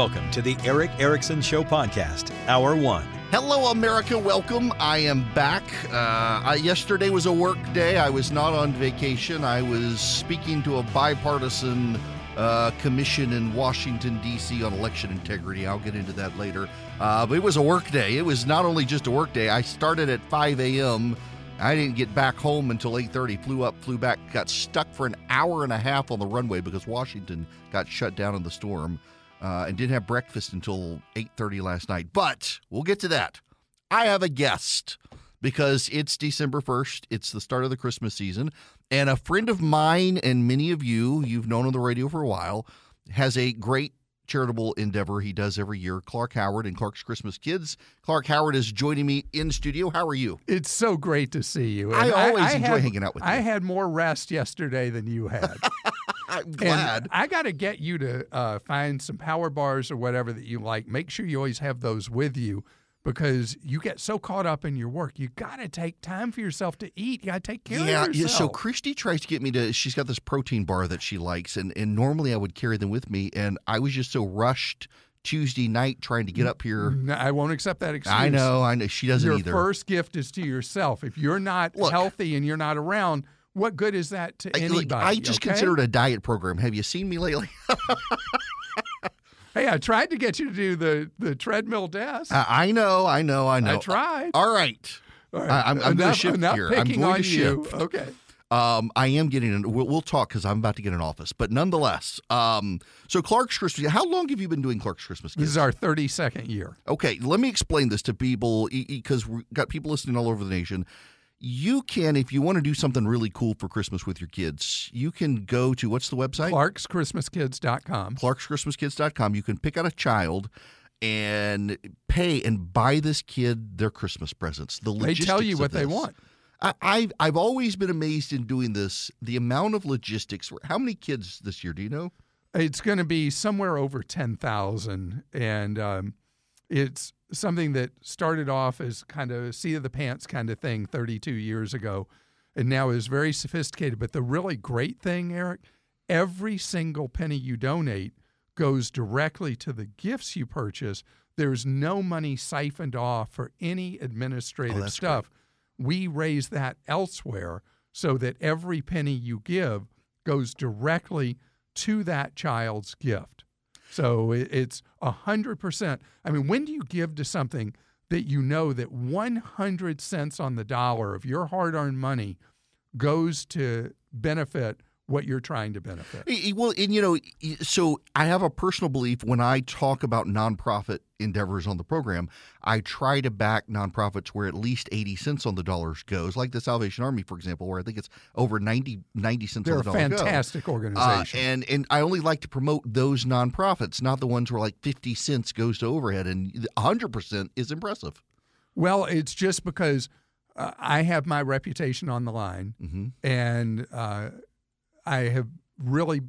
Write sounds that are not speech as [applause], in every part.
Welcome to the Erick Erickson Show podcast, Hour One. Hello, America. Welcome. I am back. Uh, I, yesterday was a work day. I was not on vacation. I was speaking to a bipartisan uh, commission in Washington, D.C. on election integrity. I'll get into that later. Uh, but it was a work day. It was not only just a work day. I started at 5 a.m. I didn't get back home until 8:30. Flew up, flew back, got stuck for an hour and a half on the runway because Washington got shut down in the storm, uh, and didn't have breakfast until 8:30 last night. But we'll get to that. I have a guest because it's December 1st. It's the start of the Christmas season, and a friend of mine and many of you you've known on the radio for a while has a great charitable endeavor he does every year. Clark Howard and Clark's Christmas Kids. Clark Howard is joining me in studio. How are you? It's so great to see you. I And always enjoy had- hanging out with you. I had more rest yesterday than you had. [laughs] I'm And glad. I got to get you to uh, find some power bars or whatever that you like. Make sure you always have those with you because you get so caught up in your work. You got to take time for yourself to eat. You got to take care yeah, of yeah. yourself. So Christy tries to get me to. She's got this protein bar that she likes, and and normally I would carry them with me, and I was just so rushed Tuesday night trying to get up here. No, I won't accept that excuse. I know, I know. She doesn't Your either. first gift is to yourself. If you're not Look. healthy and you're not around, what good is that to I, anybody? look, I just okay? consider it a diet program. Have you seen me lately? Hey, I tried to get you to do the the treadmill desk. I I know, I know, I know. I tried. All right. All I- I'm- I'm gonna enough, shift enough here. I'm going to you. shift. Okay. Um, I am getting an. We'll, we'll talk because I'm about to get an office, but nonetheless. Um, so Clark's Christmas. How long have you been doing Clark's Christmas? This is our 32nd year. Okay, let me explain this to people because we've got people listening all over the nation. You can, if you want to do something really cool for Christmas with your kids, you can go to what's the website? Clark'sChristmasKids.com. Clark'sChristmasKids.com. You can pick out a child and pay and buy this kid their Christmas presents. The They tell you what they want. I, I've I've always been amazed in doing this. The amount of logistics. How many kids this year? Do you know? It's going to be somewhere over 10,000. And um, it's something that started off as kind of a seat of the pants kind of thing 32 years ago and now is very sophisticated. But the really great thing, Erick, every single penny you donate goes directly to the gifts you purchase. There's no money siphoned off for any oh, administrative Oh, stuff. We raise that elsewhere so that every penny you give goes directly to that child's gift. So it's a hundred percent. I mean, when do you give to something that you know that 100 cents on the dollar of your hard-earned money goes to benefit what you're trying to benefit? Well, and you know, so I have a personal belief when I talk about nonprofit endeavors on the program, I try to back nonprofits where at least 80 cents on the dollars goes, like the Salvation Army, for example, where I think it's over 90, 90 cents They're on a the dollar. go. fantastic Uh, organization. and and I only like to promote those nonprofits, not the ones where like 50 cents goes to overhead and 100% is impressive. Well, it's just because uh, I have my reputation on the line, hmm and uh, I have really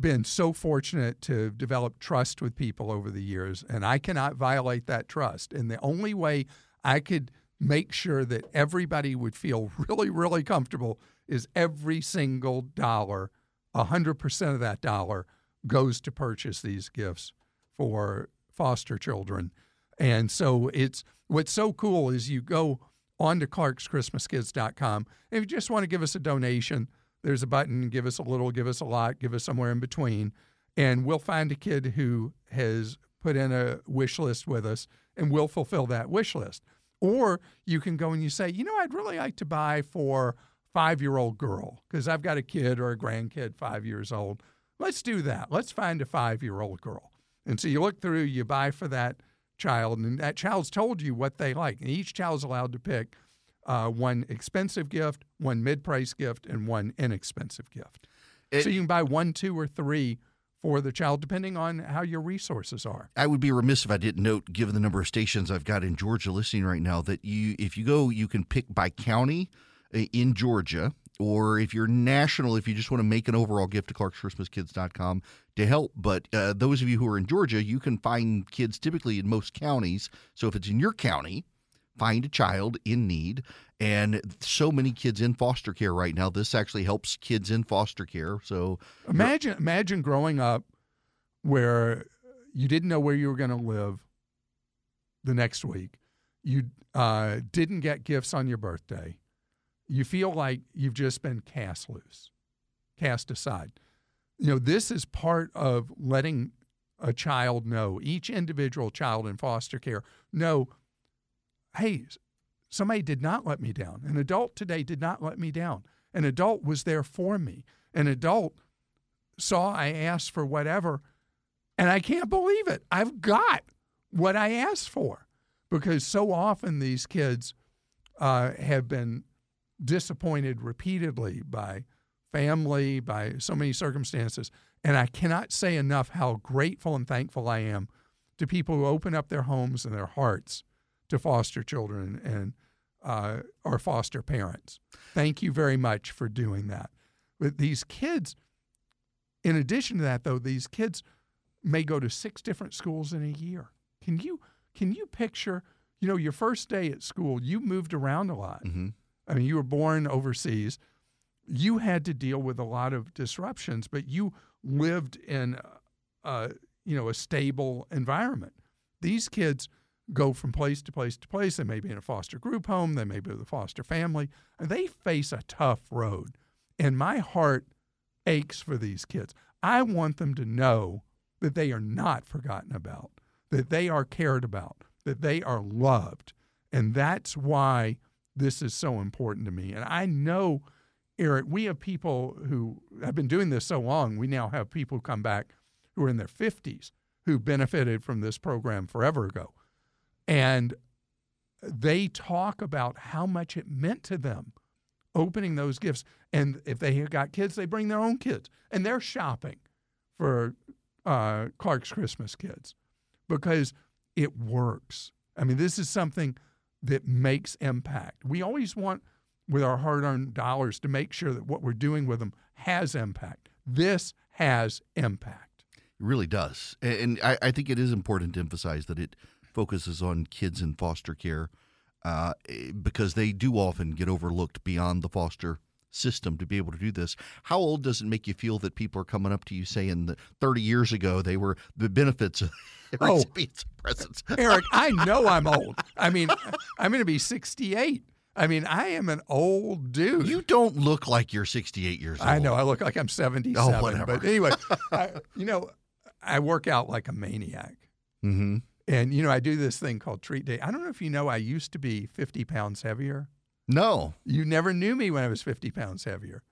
been so fortunate to develop trust with people over the years, and I cannot violate that trust. And the only way I could make sure that everybody would feel [laughs] really, really comfortable is every single dollar, 100% of that dollar, goes to purchase these gifts for foster children. And so it's what's so cool is you go on to clarkschristmaskids.com. If you just want to give us a donation, there's a button, give us a little, give us a lot, give us somewhere in between. And we'll find a kid who has put in a wish list with us and we'll fulfill that wish list. Or you can go and you say, you know, I'd really like to buy for five year old girl because I've got a kid or a grandkid five years old. Let's do that. Let's find a five year old girl. And so you look through, you buy for that child, and that child's told you what they like. And each child's allowed to pick uh, one expensive gift, one mid price gift, and one inexpensive gift. It- so you can buy one, two, or three for the child, depending on how your resources are. I would be remiss if I didn't note, given the number of stations I've got in Georgia listening right now, that you, if you go, you can pick by county uh, in Georgia, or if you're national, if you just want to make an overall gift to Clark'sChristmasKids.com to help. But uh, those of you who are in Georgia, you can find kids typically in most counties. So if it's in your county, find a child in need. And so many kids in foster care right now. This actually helps kids in foster care. So Imagine, imagine growing up where you didn't know where you were going to live the next week. You uh, didn't get gifts on your birthday. You feel like you've just been cast loose, cast aside. You know, this is part of letting a child know, each individual child in foster care, know, hey, somebody did not let me down. An adult today did not let me down. An adult was there for me. An adult saw I asked for whatever, and I can't believe it. I've got what I asked for because so often these kids uh, have been disappointed repeatedly by family, by so many circumstances. And I cannot say enough how grateful and thankful I am to people who open up their homes and their hearts to foster children and uh, or foster parents. Thank you very much for doing that. But these kids, in addition to that, though, these kids may go to six different schools in a year. Can you can you picture? You know, your first day at school, you moved around a lot. Mm-hmm. I mean, you were born overseas. You had to deal with a lot of disruptions, but you lived in, a, you know, a stable environment. These kids go from place to place to place. They may be in a foster group home. They may be with a foster family. They face a tough road. And my heart aches for these kids. I want them to know that they are not forgotten about, that they are cared about, that they are loved. And that's why this is so important to me. And I know, Erick, we have people who have been doing this so long, we now have people come back who are in their 50s who benefited from this program forever ago. And they talk about how much it meant to them opening those gifts. And if they have got kids, they bring their own kids and they're shopping for uh, Clark's Christmas Kids because it works. I mean, this is something that makes impact. We always want, with our hard earned dollars, to make sure that what we're doing with them has impact. This has impact. It really does. And I, I think it is important to emphasize that it focuses on kids in foster care uh, because they do often get overlooked beyond the foster system to be able to do this. How old does it make you feel that people are coming up to you saying that 30 years ago they were the benefits of [laughs] Oh. recipients of presents? [laughs] Erick, I know I'm old. I mean, [laughs] I'm going to be 68. I mean, I am an old dude. You don't look like you're 68 years old. I know I look like I'm 77. Oh, whatever. But anyway, I, you know, I work out like a maniac. Mm-hmm. And, you know, I do this thing called treat day. I don't know if you know, I used to be 50 pounds heavier. No. You never knew me when I was 50 pounds heavier.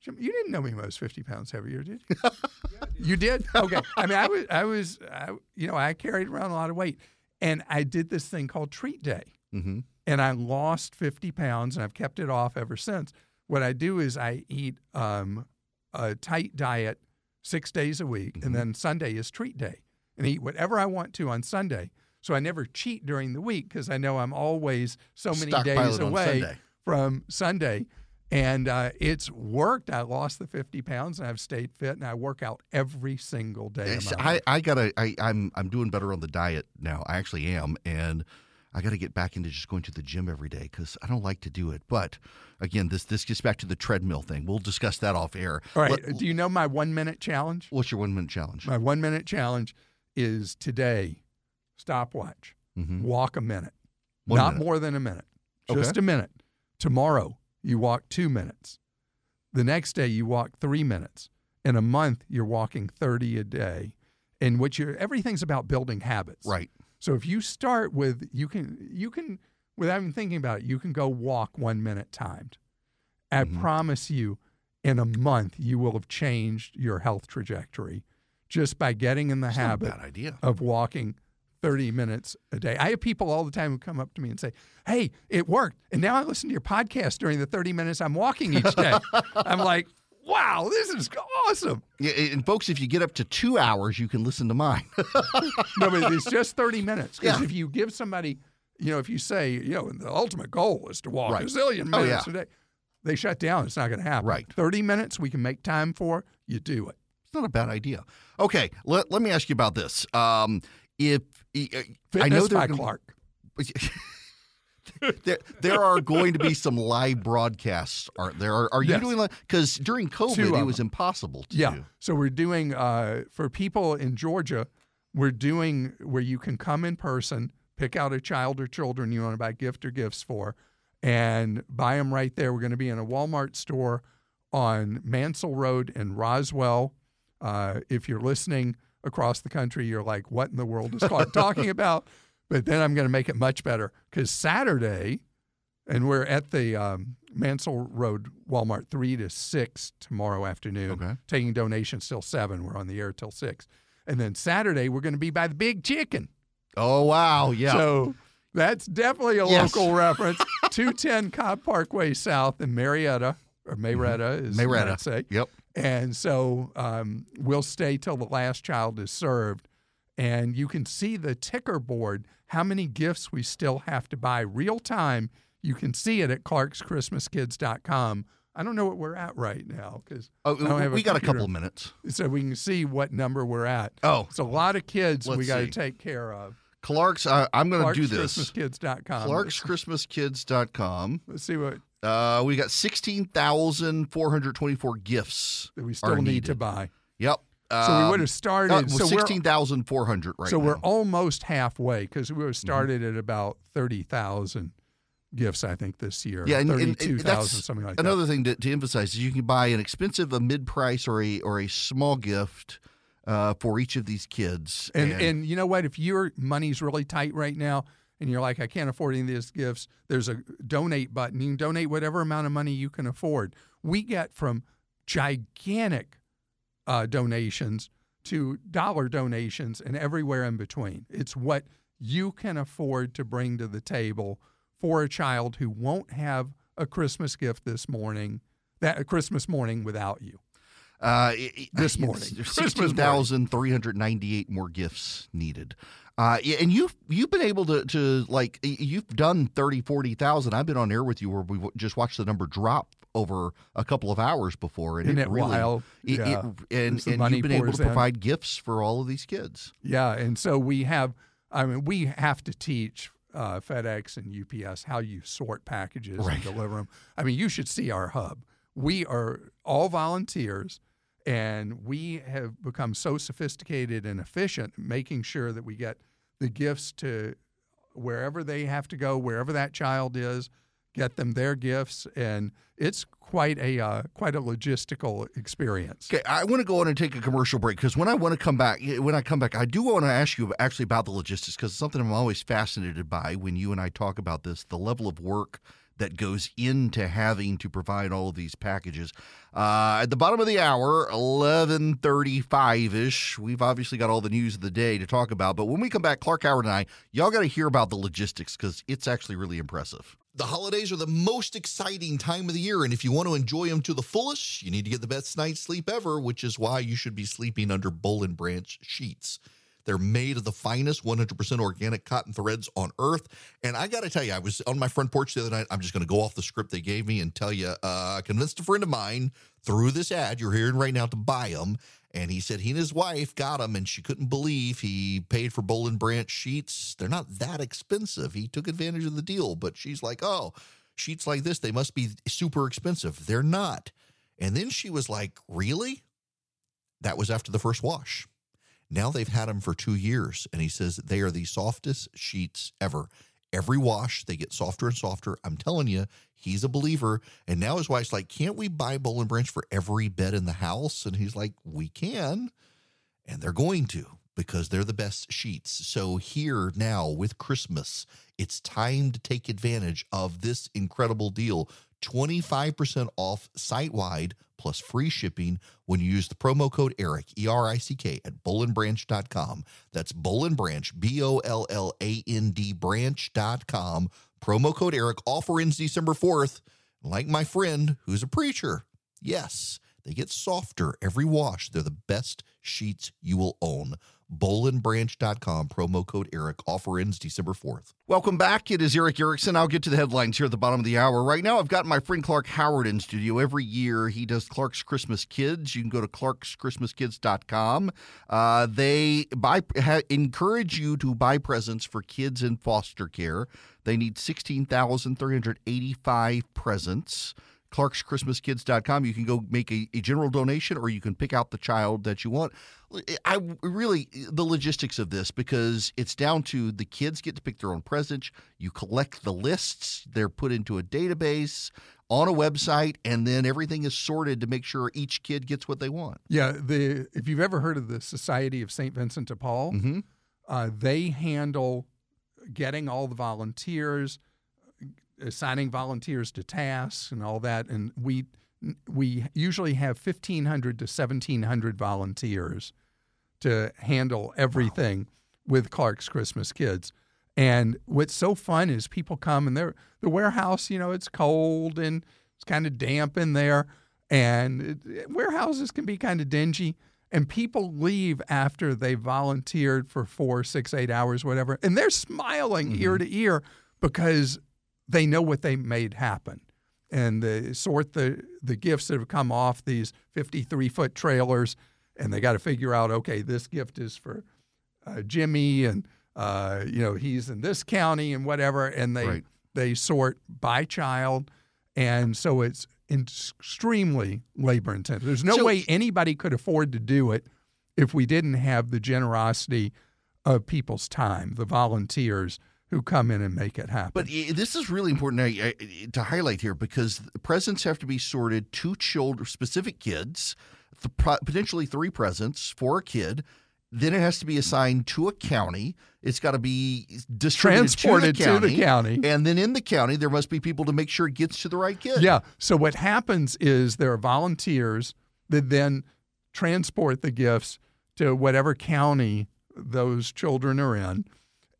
Jim, You didn't know me when I was 50 pounds heavier, did you? [laughs] you did? Okay. I mean, I was, I was, I, you know, I carried around a lot of weight. And I did this thing called treat day. Mm-hmm. And I lost 50 pounds and I've kept it off ever since. What I do is I eat um, a tight diet six days a week, Mm-hmm. and then Sunday is treat day, and eat whatever I want to on Sunday. So I never cheat during the week because I know I'm always so many days away Sunday. from Sunday. And uh, it's worked. I lost the 50 pounds and I've stayed fit and I work out every single day. I, I gotta, I, I'm, I'm doing better on the diet now. I actually am, and I got to get back into just going to the gym every day because I don't like to do it. But again, this this gets back to the treadmill thing. We'll discuss that off air. All right. Let- do you know my one minute challenge? what's your one minute challenge? My one minute challenge is today stopwatch, Mhm. walk a minute, One not minute. more than a minute, Okay. just a minute. Tomorrow, you walk two minutes. The next day, you walk three minutes. In a month, you're walking 30 a day. And what you're, everything's about building habits. Right. So if you start with, you can, you can, without even thinking about it, you can go walk one minute timed. I Mhm. promise you, in a month, you will have changed your health trajectory just by getting in the habit idea. of walking 30 minutes a day. I have people all the time who come up to me and say, Hey, it worked. And now I listen to your podcast during the 30 minutes I'm walking each day. [laughs] I'm like, Wow, this is awesome. Yeah, and folks, if you get up to two hours, you can listen to mine. [laughs] No, but it's just 30 minutes. Because Yeah. if you give somebody, you know, if you say, you know, the ultimate goal is to walk Right. a zillion Oh, minutes yeah. a day, they shut down. It's not going to happen. Right. 30 minutes we can make time for, you do it. It's not a bad idea. Okay, let, let me ask you about this. Um, if uh, I know there Clark. [laughs] there, there are going to be some live broadcasts, aren't there? Are, are you Yes. doing? Because during COVID, it was impossible to Yeah. do. So we're doing uh, for people in Georgia. we're doing where you can come in person, pick out a child or children you want to buy gift or gifts for, and buy them right there. We're going to be in a Walmart store on Mansell Road in Roswell. Uh, if you're listening across the country, you're like, what in the world is Clark talking [laughs] about? But then I'm going to make it much better because Saturday, and we're at the um, Mansell Road Walmart 3 to 6 tomorrow afternoon, Okay. taking donations till 7. We're on the air till 6. And then Saturday, we're going to be by the Big Chicken. Oh wow, yeah. So that's definitely a Yes. local reference. [laughs] 210 Cobb Parkway South in Marietta, or Marietta is Marietta. I'd say. yep. And so um, we'll stay till the last child is served. And you can see the ticker board, how many gifts we still have to buy real time. You can see it at clarkschristmaskids.com. I don't know what we're at right now because Oh, I we got a couple of minutes. so we can see what number we're at. Oh, It's a lot of kids we got to take care of. Clark's. Uh, I'm going to do this. Clark'sChristmasKids.com. Clark'sChristmasKids.com. Let's see what Uh, we got sixteen thousand four hundred twenty-four gifts. that we still need to buy. Yep. So we would have started. Uh, so sixteen thousand four hundred right so now. we're almost halfway because Mm-hmm. we were started at about thirty thousand gifts, I think, this year. Yeah, and- and- and thirty-two that's thousand, something like Another thing to, to emphasize is you can buy an expensive, a mid-price, or a or a small gift uh, for each of these kids. that. And, and you know what? If your money's really tight right now, and you're like, I can't afford any of these gifts, there's a donate button. You can donate whatever amount of money you can afford. We get from gigantic uh, donations to dollar donations and everywhere in between. It's what you can afford to bring to the table for a child who won't have a Christmas gift this morning, that a Christmas morning without you. Uh, it- This morning. there's sixteen thousand three hundred ninety-eight more gifts needed. Uh, and you've you've been able to to like you've done 30, 40,000. I've been on air with you where we just watched the number drop over a couple of hours before, and Isn't it it really, wild? it- it- and and you've been able to in. provide gifts for all of these kids. Yeah, and so we have. I mean, we have to teach uh, FedEx and UPS how you sort packages Right. and deliver them. I mean, you should see our hub. We are all volunteers, and we have become so sophisticated and efficient, making sure that we get the gifts to wherever they have to go, wherever that child is, get them their gifts, and it's quite a uh, quite a logistical experience. Okay, I want to go on and take a commercial break because when I want to come back, when I come back, I do want to ask you actually about the logistics because it's something I'm always fascinated by when you and I talk about this, the level of work that goes into having to provide all of these packages. Uh, at the bottom of the hour, 11:35 ish, we've obviously got all the news of the day to talk about. But when we come back, Clark Howard and I, y'all got to hear about the logistics because it's actually really impressive. The holidays are the most exciting time of the year, and if you want to enjoy them to the fullest, you need to get the best night's sleep ever, which is why you should be sleeping under Boll and Branch sheets. They're made of the finest 100% organic cotton threads on earth. And I got to tell you, I was on my front porch the other night. I'm just going to go off the script they gave me and tell you, uh, I convinced a friend of mine through this ad you're hearing right now to buy them. And he said he and his wife got them, and she couldn't believe he paid for Boll and Branch sheets. They're not that expensive. He took advantage of the deal, but she's like, oh, sheets like this, they must be super expensive. They're not. And then she was like, really? That was after the first wash. Now they've had them for two years, and he says they are the softest sheets ever. Every wash, they get softer and softer. I'm telling you, he's a believer. And now his wife's like, Can't we buy Boll and Branch for every bed in the house? And he's like, We can. And they're going to because they're the best sheets. So, here now with Christmas, it's time to take advantage of this incredible deal 25% off site wide plus free shipping when you use the promo code ERICK, E R I C K, at bollandbranch.com. That's Boll and Branch, B O L L A N D branch.com. Promo code ERICK. Offer ends December 4th. Like my friend who's a preacher. Yes, they get softer every wash. They're the best sheets you will own. Bollandbranch.com. Promo code ERICK. Offer ends December 4th. Welcome back. It is Erick Erickson. I'll get to the headlines here at the bottom of the hour. Right now, I've got my friend Clark Howard in studio. Every year, he does Clark's Christmas Kids. You can go to clarkschristmaskids.com. Uh, they buy ha, encourage you to buy presents for kids in foster care. They need 16,385 presents. clarkschristmaskids.com. You can go make a, a general donation or you can pick out the child that you want. I really, the logistics of this, because it's down to the kids get to pick their own presents. You collect the lists, they're put into a database on a website, and then everything is sorted to make sure each kid gets what they want. Yeah, the if you've ever heard of the Society of St. Vincent de Paul, Mm-hmm. uh, they handle getting all the volunteers, assigning volunteers to tasks and all that, and we we usually have fifteen hundred to seventeen hundred volunteers to handle everything with Clark's Christmas Kids. And what's so fun is people come and they're the warehouse, you know, it's cold and it's kind of damp in there, and it, warehouses can be kind of dingy. And people leave after they volunteered for four, six, eight hours, whatever, and they're smiling ear mm-hmm. to ear because they know what they made happen. And they sort the the gifts that have come off these 53 foot trailers, and they got to figure out, okay, this gift is for uh, Jimmy, and uh, you know he's in this county and whatever, and they Right. they sort by child, and so it's extremely labor intensive. There's no So- way anybody could afford to do it if we didn't have the generosity of people's time, the volunteers who come in and make it happen. But this is really important to highlight here because the presents have to be sorted to children, specific kids, th- potentially three presents for a kid. Then it has to be assigned to a county. It's got to be distributed Transported to to the the county. county. And then in the county, there must be people to make sure it gets to the right kid. Yeah. So what happens is there are volunteers that then transport the gifts to whatever county those children are in,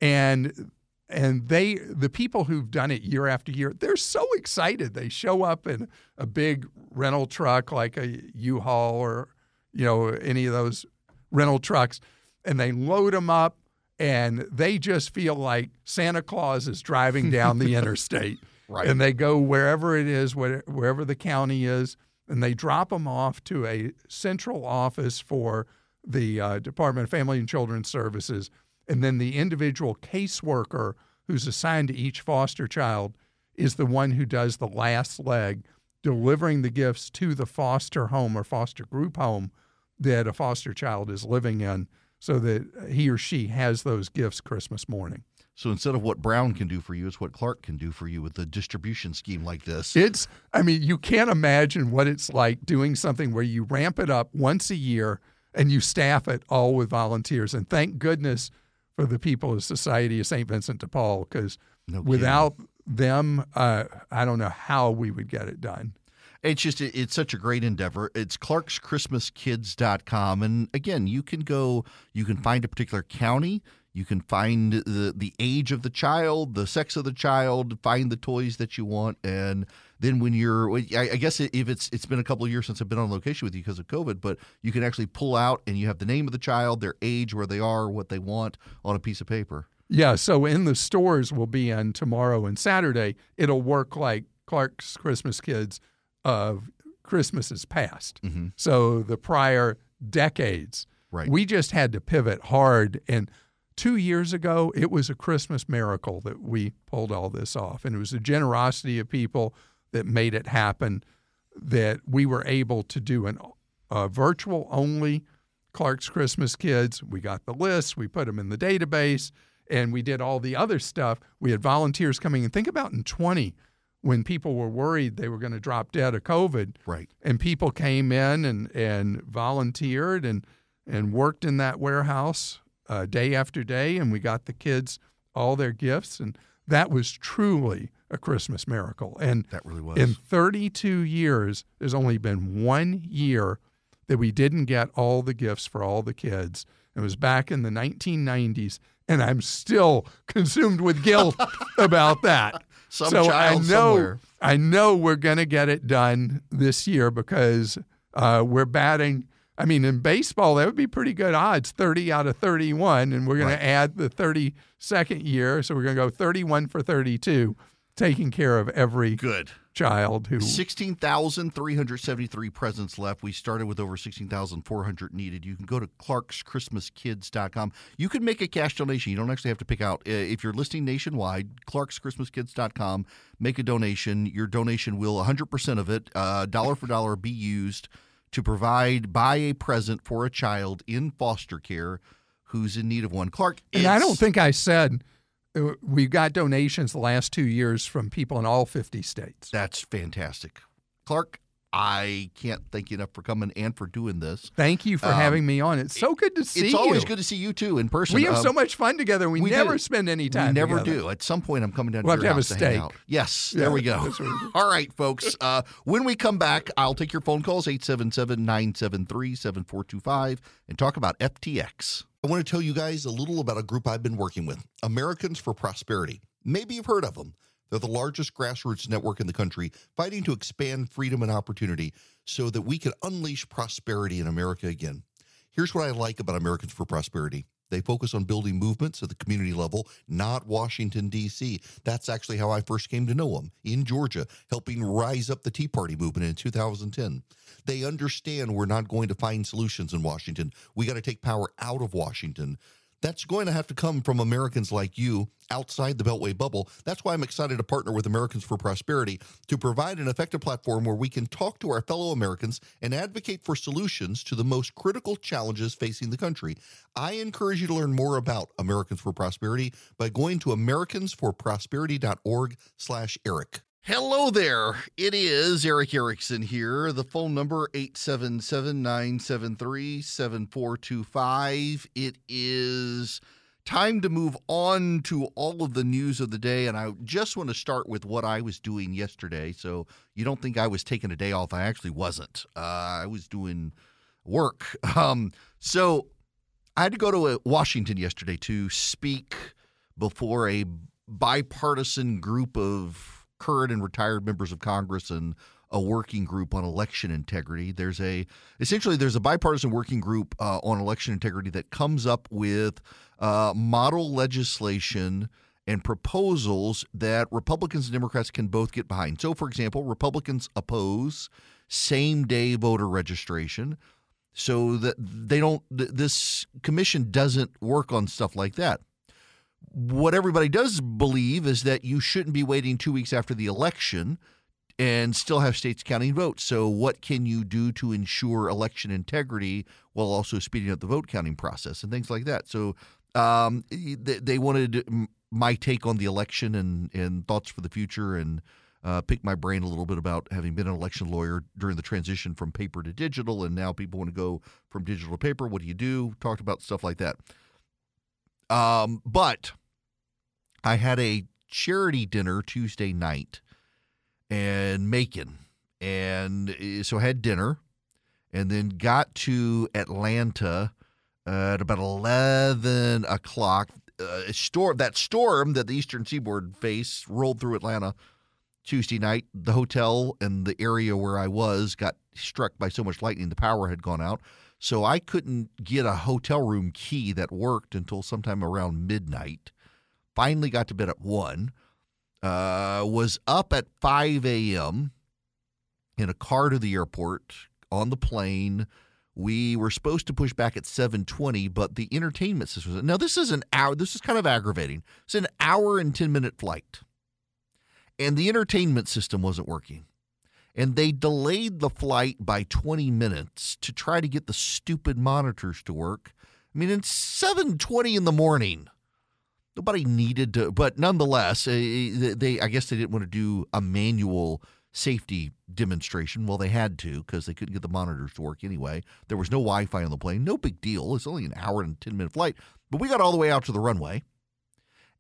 and and they the people who've done it year after year they're so excited they show up in a big rental truck like a u-haul or you know any of those rental trucks and they load them up and they just feel like santa claus is driving down the [laughs] interstate Right. and they go wherever it is where, wherever the county is and they drop them off to a central office for the uh, department of family and children's services and then the individual caseworker who's assigned to each foster child is the one who does the last leg, delivering the gifts to the foster home or foster group home that a foster child is living in so that he or she has those gifts Christmas morning. So instead of what Brown can do for you, it's what Clark can do for you with a distribution scheme like this. It's, I mean, you can't imagine what it's like doing something where you ramp it up once a year and you staff it all with volunteers. And thank goodness for the people of Society of St. Vincent de Paul, because No without them, uh, I don't know how we would get it done. It's just it's such a great endeavor. It's clarkschristmaskids.com and again, you can go you can find a particular county, you can find the the age of the child, the sex of the child, find the toys that you want and then when you're I I guess if it's it's been a couple of years since I've been on location with you because of COVID, but you can actually pull out and you have the name of the child, their age, where they are, what they want on a piece of paper. Yeah, so in the stores we'll be in tomorrow and Saturday, it'll work like Clark's Christmas Kids of Christmases past. Mhm. So the prior decades. Right. We just had to pivot hard. And two years ago, it was a Christmas miracle that we pulled all this off. And it was the generosity of people that made it happen that we were able to do an a virtual only Clark's Christmas Kids. We got the list, we put them in the database, and we did all the other stuff. We had volunteers coming and Think about in 20 when people were worried they were going to drop dead of COVID Right. and people came in and, and volunteered and, and worked in that warehouse uh, day after day, and we got the kids all their gifts, and that was truly a Christmas miracle. And That really was. in 32 years, there's only been one year that we didn't get all the gifts for all the kids. It was back in the 1990s, and I'm still [laughs] consumed with guilt [laughs] about that. Some so I know somewhere. I know we're going to get it done this year because uh, we're batting. I mean, in baseball, that would be pretty good odds 30 out of 31. And we're going Right. to add the 32nd year. So we're going to go 31 for 32, taking care of every Good. child who 16,373 presents left. We started with over 16,400 needed. You can go to clarkschristmaskids.com. You can make a cash donation. You don't actually have to pick out. Uh, if you're listening nationwide, clarkschristmaskids.com, make a donation. Your donation will 100% of it, uh, dollar for dollar, be used to provide, buy a present for a child in foster care who's in need of one. Clark, and I don't think I said we got donations the last two years from people in all 50 states. That's fantastic. Clark, I can't thank you enough for coming and for doing this. Thank you for Um, having me on. It's so good to see it's you. always good to see you too in person. We have Um, so much fun together. We, we never do. spend any time. We never together. do. At some point, I'm coming down We'll to have your to have house a hang out. Yes, Yeah, there we go. that's what we do. All right, folks. Uh, when we come back, I'll take your phone calls 877-973-7425 and talk about FTX. I want to tell you guys a little about a group I've been working with Americans for Prosperity. Maybe you've heard of them. They're the largest grassroots network in the country, fighting to expand freedom and opportunity so that we can unleash prosperity in America again. Here's what I like about Americans for Prosperity they focus on building movements at the community level, not Washington, D.C. That's actually how I first came to know them in Georgia, helping rise up the Tea Party movement in 2010. They understand we're not going to find solutions in Washington. We got to take power out of Washington. That's going to have to come from Americans like you outside the Beltway bubble. That's why I'm excited to partner with Americans for Prosperity to provide an effective platform where we can talk to our fellow Americans and advocate for solutions to the most critical challenges facing the country. I encourage you to learn more about Americans for Prosperity by going to americansforprosperity.org slash Erick. Hello there. It is Erick Erickson here. The phone number 877-973-7425. It is time to move on to all of the news of the day and I just want to start with what I was doing yesterday. So you don't think I was taking a day off. I actually wasn't. Uh, I was doing work. [laughs] Um, so I had to go to uh, Washington yesterday to speak before a bipartisan group of current and retired members of Congress and a working group on election integrity. There's a essentially there's a bipartisan working group uh, on election integrity that comes up with uh, model legislation and proposals that Republicans and Democrats can both get behind. So, for example, Republicans oppose same day voter registration so that they don't th- this commission doesn't work on stuff like that what everybody does believe is that you shouldn't be waiting two weeks after the election and still have states counting votes. So, what can you do to ensure election integrity while also speeding up the vote counting process and things like that? So, um, they, they wanted my take on the election and, and thoughts for the future and uh, pick my brain a little bit about having been an election lawyer during the transition from paper to digital. And now people want to go from digital to paper. What do you do? Talked about stuff like that. Um, but I had a charity dinner Tuesday night in Macon. And uh, so I had dinner and then got to Atlanta at about 11 o'clock. Uh, storm, that storm that the Eastern Seaboard faced rolled through Atlanta Tuesday night. The hotel and the area where I was got struck by so much lightning, the power had gone out. So I couldn't get a hotel room key that worked until sometime around midnight. Finally got to bed at 1. Uh, was up at 5 a.m. in a car to the airport on the plane. We were supposed to push back at 7:20, but the entertainment system. Now this is an hour. This is kind of aggravating. It's an hour and 10 minute flight, and the entertainment system wasn't working and they delayed the flight by 20 minutes to try to get the stupid monitors to work. I mean, it's 7:20 in the morning. Nobody needed to, but nonetheless, uh, they I guess they didn't want to do a manual safety demonstration. Well, they had to because they couldn't get the monitors to work anyway. There was no Wi-Fi on the plane. No big deal. It's only an hour and 10 minute flight. But we got all the way out to the runway,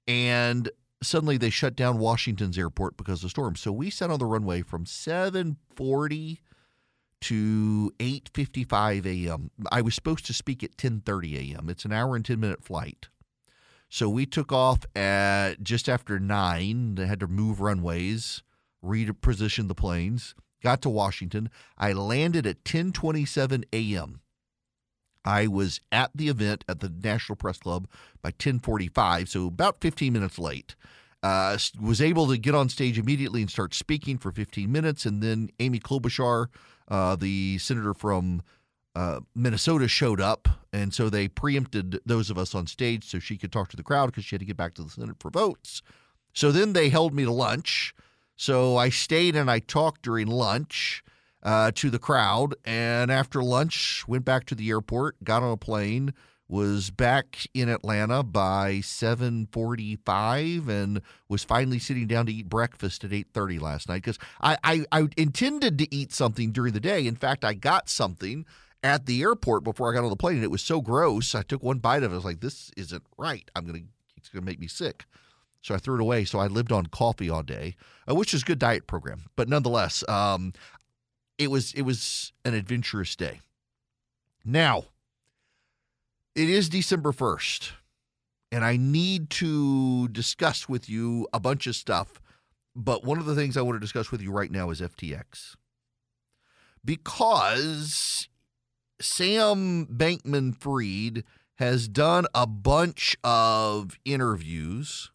and suddenly they shut down Washington's airport because of the storm. So we sat on the runway from 7:40 to 8:55 a.m. I was supposed to speak at 10:30 a.m. It's an hour and 10 minute flight. So we took off at just after 9. They had to move runways, reposition the planes. Got to Washington. I landed at 10:27 a.m. I was at the event at the National Press Club by 10:45, so about 15 minutes late. Uh, was able to get on stage immediately and start speaking for 15 minutes, and then Amy Klobuchar, uh, the senator from uh, Minnesota, showed up, and so they preempted those of us on stage so she could talk to the crowd because she had to get back to the Senate for votes. So then they held me to lunch. So I stayed and I talked during lunch uh, to the crowd, and after lunch, went back to the airport, got on a plane, was back in Atlanta by 7:45, and was finally sitting down to eat breakfast at 8:30 last night because I, I I intended to eat something during the day. In fact, I got something at the airport before I got on the plane, and it was so gross. I took one bite of it. I was like, "This isn't right. I'm gonna it's gonna make me sick." So I threw it away. So I lived on coffee all day, uh, which is a good diet program. But nonetheless, um, it was it was an adventurous day. Now, it is December first, and I need to discuss with you a bunch of stuff. But one of the things I want to discuss with you right now is FTX, because Sam Bankman Fried has done a bunch of interviews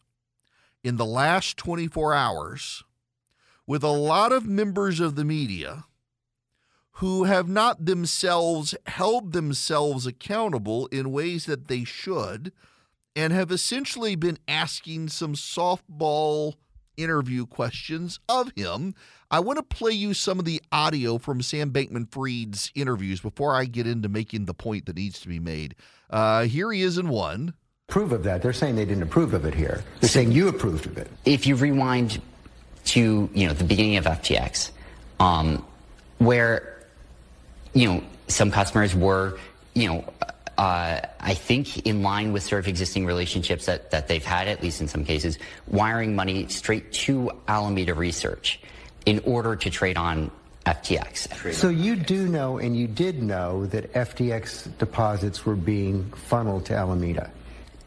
in the last 24 hours with a lot of members of the media who have not themselves held themselves accountable in ways that they should and have essentially been asking some softball interview questions of him. I want to play you some of the audio from Sam Bankman Fried's interviews before I get into making the point that needs to be made. Uh, here he is in one. approve of that. They're saying they didn't approve of it here. They're saying you approved of it. if you rewind to you know the beginning of FTX, um, where you know some customers were you know uh, I think in line with sort of existing relationships that, that they've had at least in some cases, wiring money straight to Alameda Research in order to trade on FTX. So you do know, and you did know, that FTX deposits were being funneled to Alameda.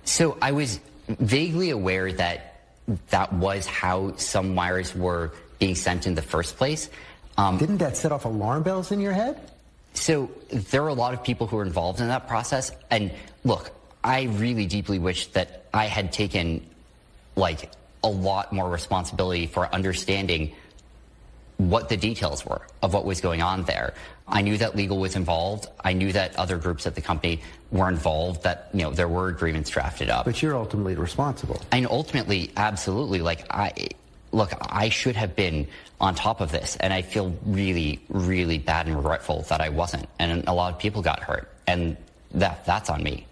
So I was vaguely aware that that was how some wires were being sent in the first place. Um, Didn't that set off alarm bells in your head? So there are a lot of people who are involved in that process. And look, I really deeply wish that I had taken like a lot more responsibility for understanding what the details were of what was going on there. I knew that legal was involved. I knew that other groups at the company were involved, that, you know, there were agreements drafted up. But you're ultimately responsible. And ultimately, absolutely, like I look, I should have been on top of this, and I feel really, really bad and regretful that I wasn't. And a lot of people got hurt, and that that's on me.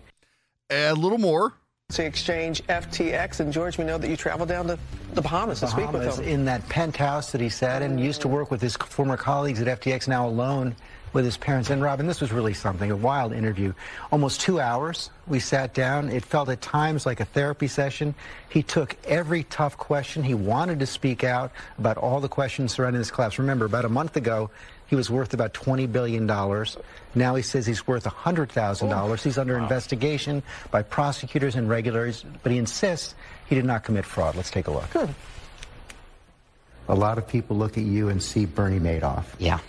A little more. Exchange FTX. And George, we know that you traveled down to the Bahamas, to speak with Bahamas them. in that penthouse that he sat in, used to work with his former colleagues at FTX, now alone with his parents. And Robin, this was really something, a wild interview. Almost two hours. We sat down. It felt at times like a therapy session. He took every tough question. He wanted to speak out about all the questions surrounding this collapse. Remember, about a month ago, he was worth about $20 billion. Now he says he's worth $100,000. He's under investigation by prosecutors and regulators, but he insists he did not commit fraud. Let's take a look. A lot of people look at you and see Bernie Madoff. Yeah.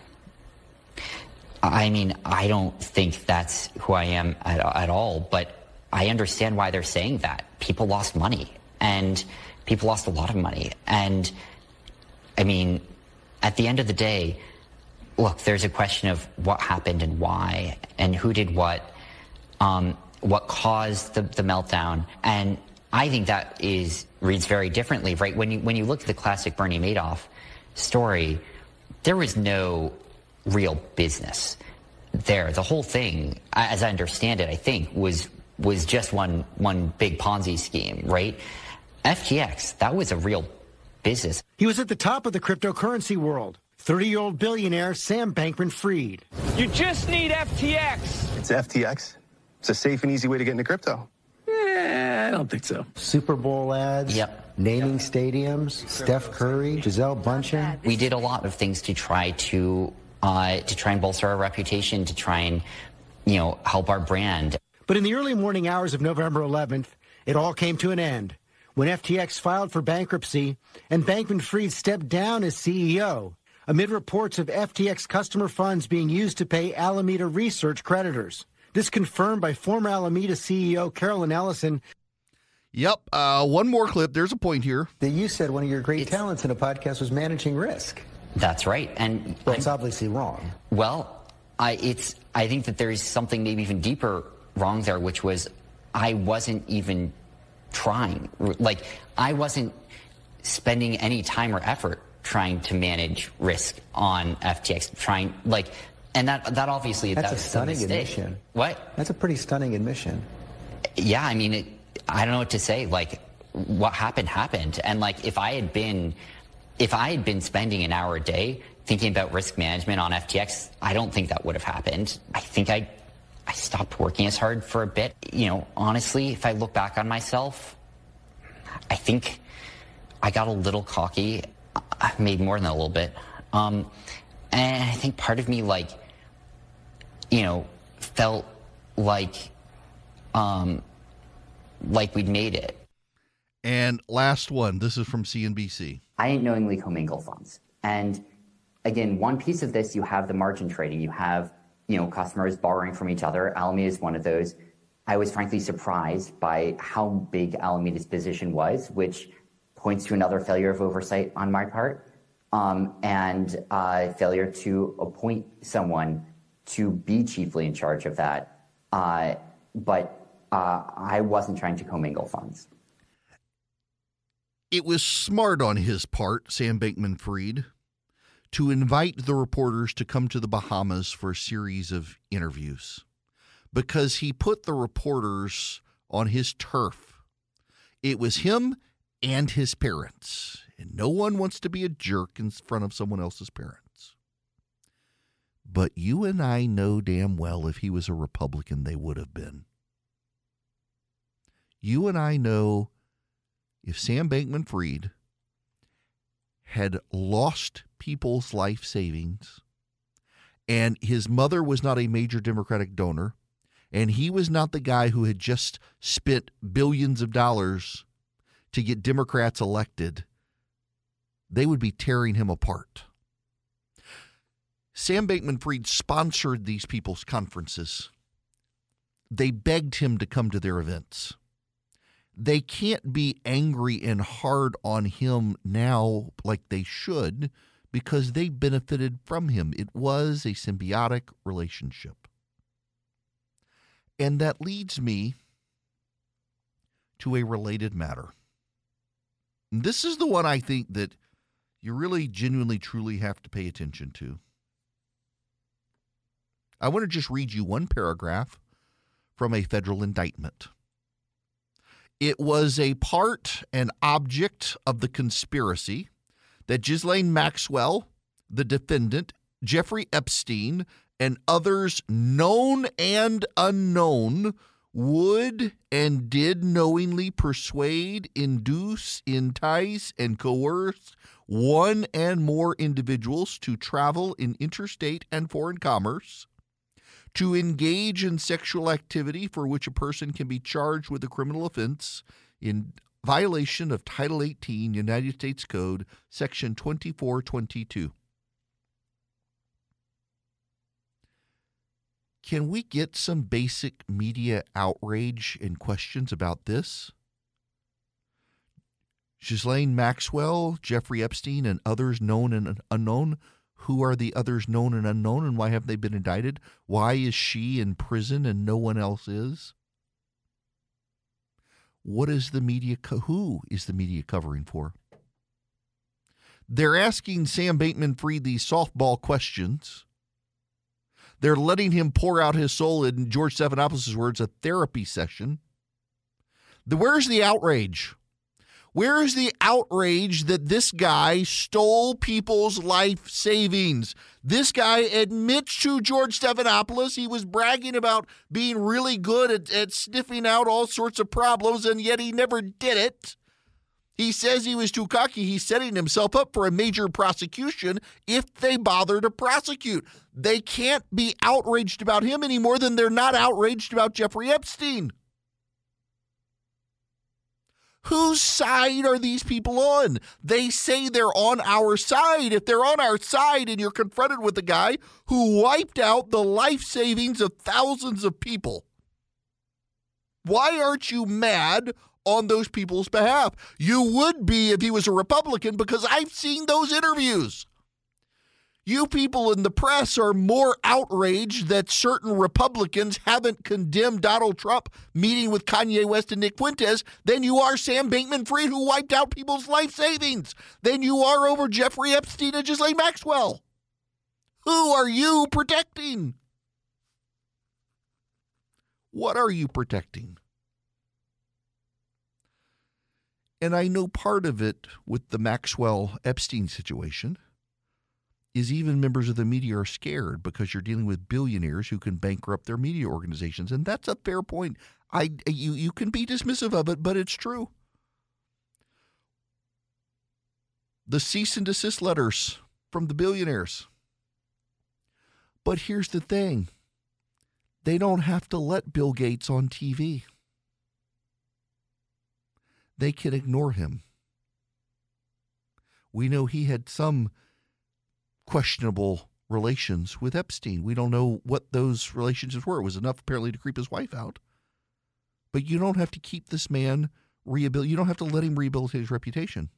I mean, I don't think that's who I am at, at all, but I understand why they're saying that. People lost money, and people lost a lot of money. And I mean, at the end of the day, look, there's a question of what happened and why, and who did what, um, what caused the, the meltdown. And I think that is reads very differently, right? When you when you look at the classic Bernie Madoff story, there was no real business there. The whole thing, as I understand it, I think was was just one one big Ponzi scheme, right? FTX, that was a real business. He was at the top of the cryptocurrency world. 30 year old billionaire Sam Bankman Fried. You just need FTX. It's FTX. It's a safe and easy way to get into crypto. Eh, I don't think so. Super Bowl ads, Yep. naming stadiums, Steph Curry, Gisele Bündchen. We did a lot of things to try to uh, to try and bolster our reputation, to try and you know help our brand. But in the early morning hours of November 11th, it all came to an end when FTX filed for bankruptcy and Bankman Fried stepped down as CEO amid reports of FTX customer funds being used to pay Alameda Research creditors. This confirmed by former Alameda CEO Caroline Ellison Yep. Uh, one more clip. There's a point here. That you said one of your great talents in a podcast was managing risk. That's right. And well, obviously wrong. Well, I it's I think that there's something maybe even deeper wrong there, which was I wasn't even trying. Like I wasn't spending any time or effort trying to manage risk on FTX. Trying like, and that that obviously that's that a stunning a admission. What? That's a pretty stunning admission. Yeah, I mean, it, I don't know what to say. Like, what happened happened, and like if I had been, if I had been spending an hour a day thinking about risk management on FTX, I don't think that would have happened. I think I I stopped working as hard for a bit. You know, honestly, if I look back on myself, I think I got a little cocky, maybe more than a little bit. Um, and I think part of me, like, you know, felt like, um, like we'd made it. And last one. This is from CNBC. I didn't knowingly commingle funds. And again, one piece of this, you have the margin trading. You have you know, customers borrowing from each other. Alameda is one of those. I was frankly surprised by how big Alameda's position was, which points to another failure of oversight on my part um, and uh, failure to appoint someone to be chiefly in charge of that. Uh, but uh, I wasn't trying to commingle funds. It was smart on his part, Sam Bankman Fried, to invite the reporters to come to the Bahamas for a series of interviews because he put the reporters on his turf. It was him and his parents, and no one wants to be a jerk in front of someone else's parents. But you and I know damn well if he was a Republican, they would have been. You and I know if Sam Bankman Fried had lost people's life savings, and his mother was not a major Democratic donor, and he was not the guy who had just spent billions of dollars to get Democrats elected, they would be tearing him apart. Sam Bankman Fried sponsored these people's conferences. They begged him to come to their events they can't be angry and hard on him now like they should because they benefited from him. It was a symbiotic relationship. And that leads me to a related matter. This is the one I think that you really genuinely truly have to pay attention to. I want to just read you one paragraph from a federal indictment. It was a part and object of the conspiracy that Ghislaine Maxwell, the defendant, Jeffrey Epstein, and others known and unknown would and did knowingly persuade, induce, entice, and coerce one and more individuals to travel in interstate and foreign commerce to engage in sexual activity for which a person can be charged with a criminal offense in violation of Title 18 United States Code, Section 2422. Can we get some basic media outrage and questions about this? Ghislaine Maxwell, Jeffrey Epstein, and others known and unknown who are the others known and unknown, and why have they been indicted? Why is she in prison and no one else is? What is the media? Co- who is the media covering for? They're asking Sam Bankman Fried these softball questions. They're letting him pour out his soul in George Stephanopoulos' words, a therapy session. The, where's the outrage? Where is the outrage that this guy stole people's life savings? This guy admits to George Stephanopoulos he was bragging about being really good at, at sniffing out all sorts of problems, and yet he never did it. He says he was too cocky. He's setting himself up for a major prosecution if they bother to prosecute. They can't be outraged about him any more than they're not outraged about Jeffrey Epstein. Whose side are these people on? They say they're on our side. If they're on our side and you're confronted with a guy who wiped out the life savings of thousands of people, why aren't you mad on those people's behalf. You would be if he was a Republican because I've seen those interviews. You people in the press are more outraged that certain Republicans haven't condemned Donald Trump meeting with Kanye West and Nick Fuentes than you are Sam Bankman Fried, who wiped out people's life savings, than you are over Jeffrey Epstein and Ghislaine Maxwell. Who are you protecting? What are you protecting? And I know part of it with the Maxwell Epstein situation is even members of the media are scared because you're dealing with billionaires who can bankrupt their media organizations, and that's a fair point. I you you can be dismissive of it, but it's true. The cease and desist letters from the billionaires. But here's the thing. They don't have to let Bill Gates on TV. They can ignore him. We know he had some questionable relations with Epstein. We don't know what those relationships were. It was enough apparently to creep his wife out. But you don't have to keep this man rehabilitate. You don't have to let him rehabilitate his reputation.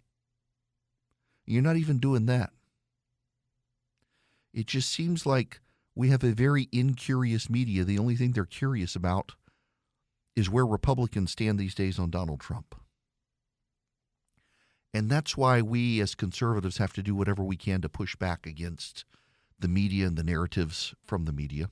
You're not even doing that. It just seems like we have a very incurious media. The only thing they're curious about is where Republicans stand these days on Donald Trump. And that's why we as conservatives have to do whatever we can to push back against the media and the narratives from the media.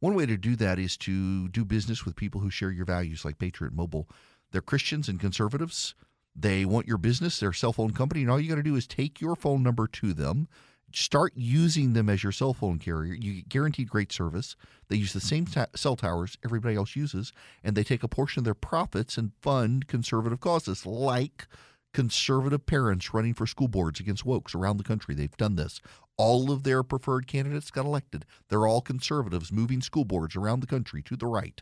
One way to do that is to do business with people who share your values, like Patriot Mobile. They're Christians and conservatives. They want your business, their cell phone company, and all you got to do is take your phone number to them, start using them as your cell phone carrier. You get guaranteed great service. They use the same ta- cell towers everybody else uses, and they take a portion of their profits and fund conservative causes like conservative parents running for school boards against wokes around the country. They've done this. All of their preferred candidates got elected. They're all conservatives moving school boards around the country to the right.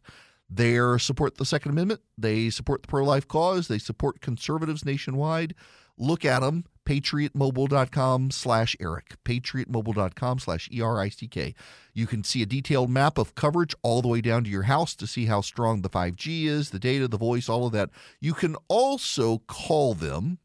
They support the Second Amendment. They support the pro life cause. They support conservatives nationwide. Look at them patriotmobile.com slash Erick. Patriotmobile.com slash E-R-I-C-K. You can see a detailed map of coverage all the way down to your house to see how strong the 5G is, the data, the voice, all of that. You can also call them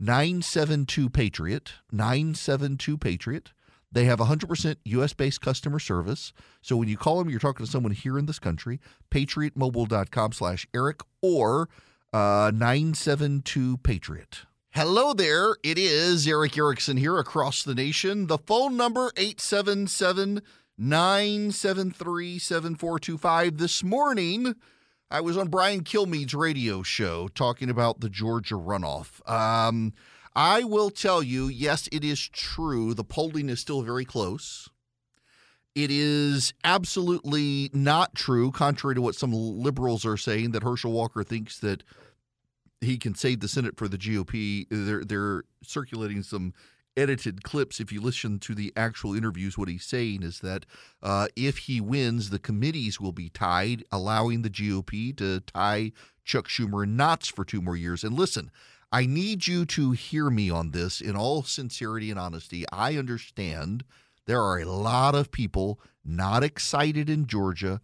972 Patriot, 972 Patriot. They have 100% US based customer service. So when you call them, you're talking to someone here in this country. Patriotmobile.com slash Erick or uh, 972 Patriot. Hello there. It is Erick Erickson here across the nation. The phone number 877 973 7425. This morning, I was on Brian Kilmeade's radio show talking about the Georgia runoff. Um, I will tell you, yes, it is true. The polling is still very close. It is absolutely not true, contrary to what some liberals are saying, that Herschel Walker thinks that he can save the Senate for the GOP. They're they're circulating some edited clips. If you listen to the actual interviews, what he's saying is that uh, if he wins, the committees will be tied, allowing the GOP to tie Chuck Schumer in knots for two more years. And listen, I need you to hear me on this in all sincerity and honesty. I understand there are a lot of people not excited in Georgia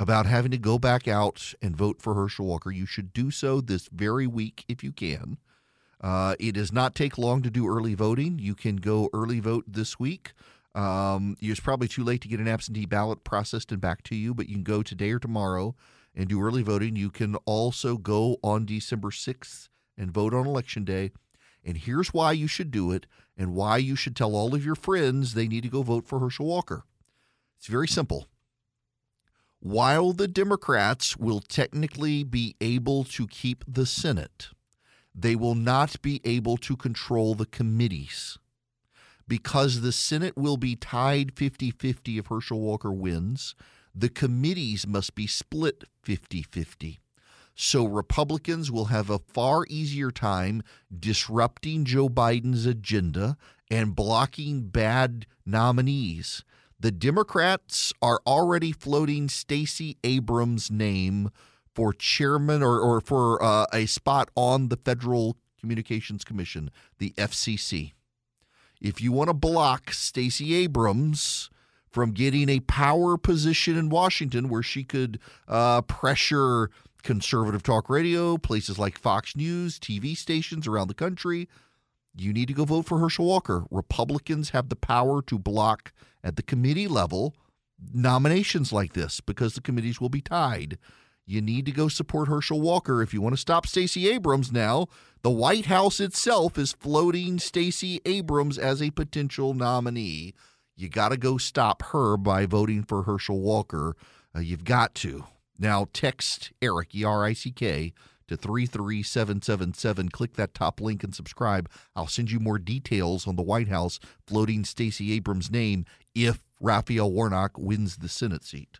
about having to go back out and vote for Herschel Walker. You should do so this very week if you can. Uh, it does not take long to do early voting. You can go early vote this week. Um, it's probably too late to get an absentee ballot processed and back to you, but you can go today or tomorrow and do early voting. You can also go on December 6th and vote on election day. And here's why you should do it and why you should tell all of your friends they need to go vote for Herschel Walker. It's very simple while the Democrats will technically be able to keep the Senate, they will not be able to control the committees because the Senate will be tied 50 50 if Herschel Walker wins. The committees must be split 50 50. So Republicans will have a far easier time disrupting Joe Biden's agenda and blocking bad nominees the Democrats are already floating Stacey Abrams' name for chairman or, or for uh, a spot on the Federal Communications Commission, the FCC. If you want to block Stacey Abrams from getting a power position in Washington where she could uh, pressure conservative talk radio, places like Fox News, TV stations around the country. You need to go vote for Herschel Walker. Republicans have the power to block at the committee level nominations like this because the committees will be tied. You need to go support Herschel Walker if you want to stop Stacey Abrams now. The White House itself is floating Stacey Abrams as a potential nominee. You got to go stop her by voting for Herschel Walker. Uh, you've got to. Now text Erick, E R I C K, to 33777. Click that top link and subscribe. I'll send you more details on the White House floating Stacey Abrams' name if Raphael Warnock wins the Senate seat.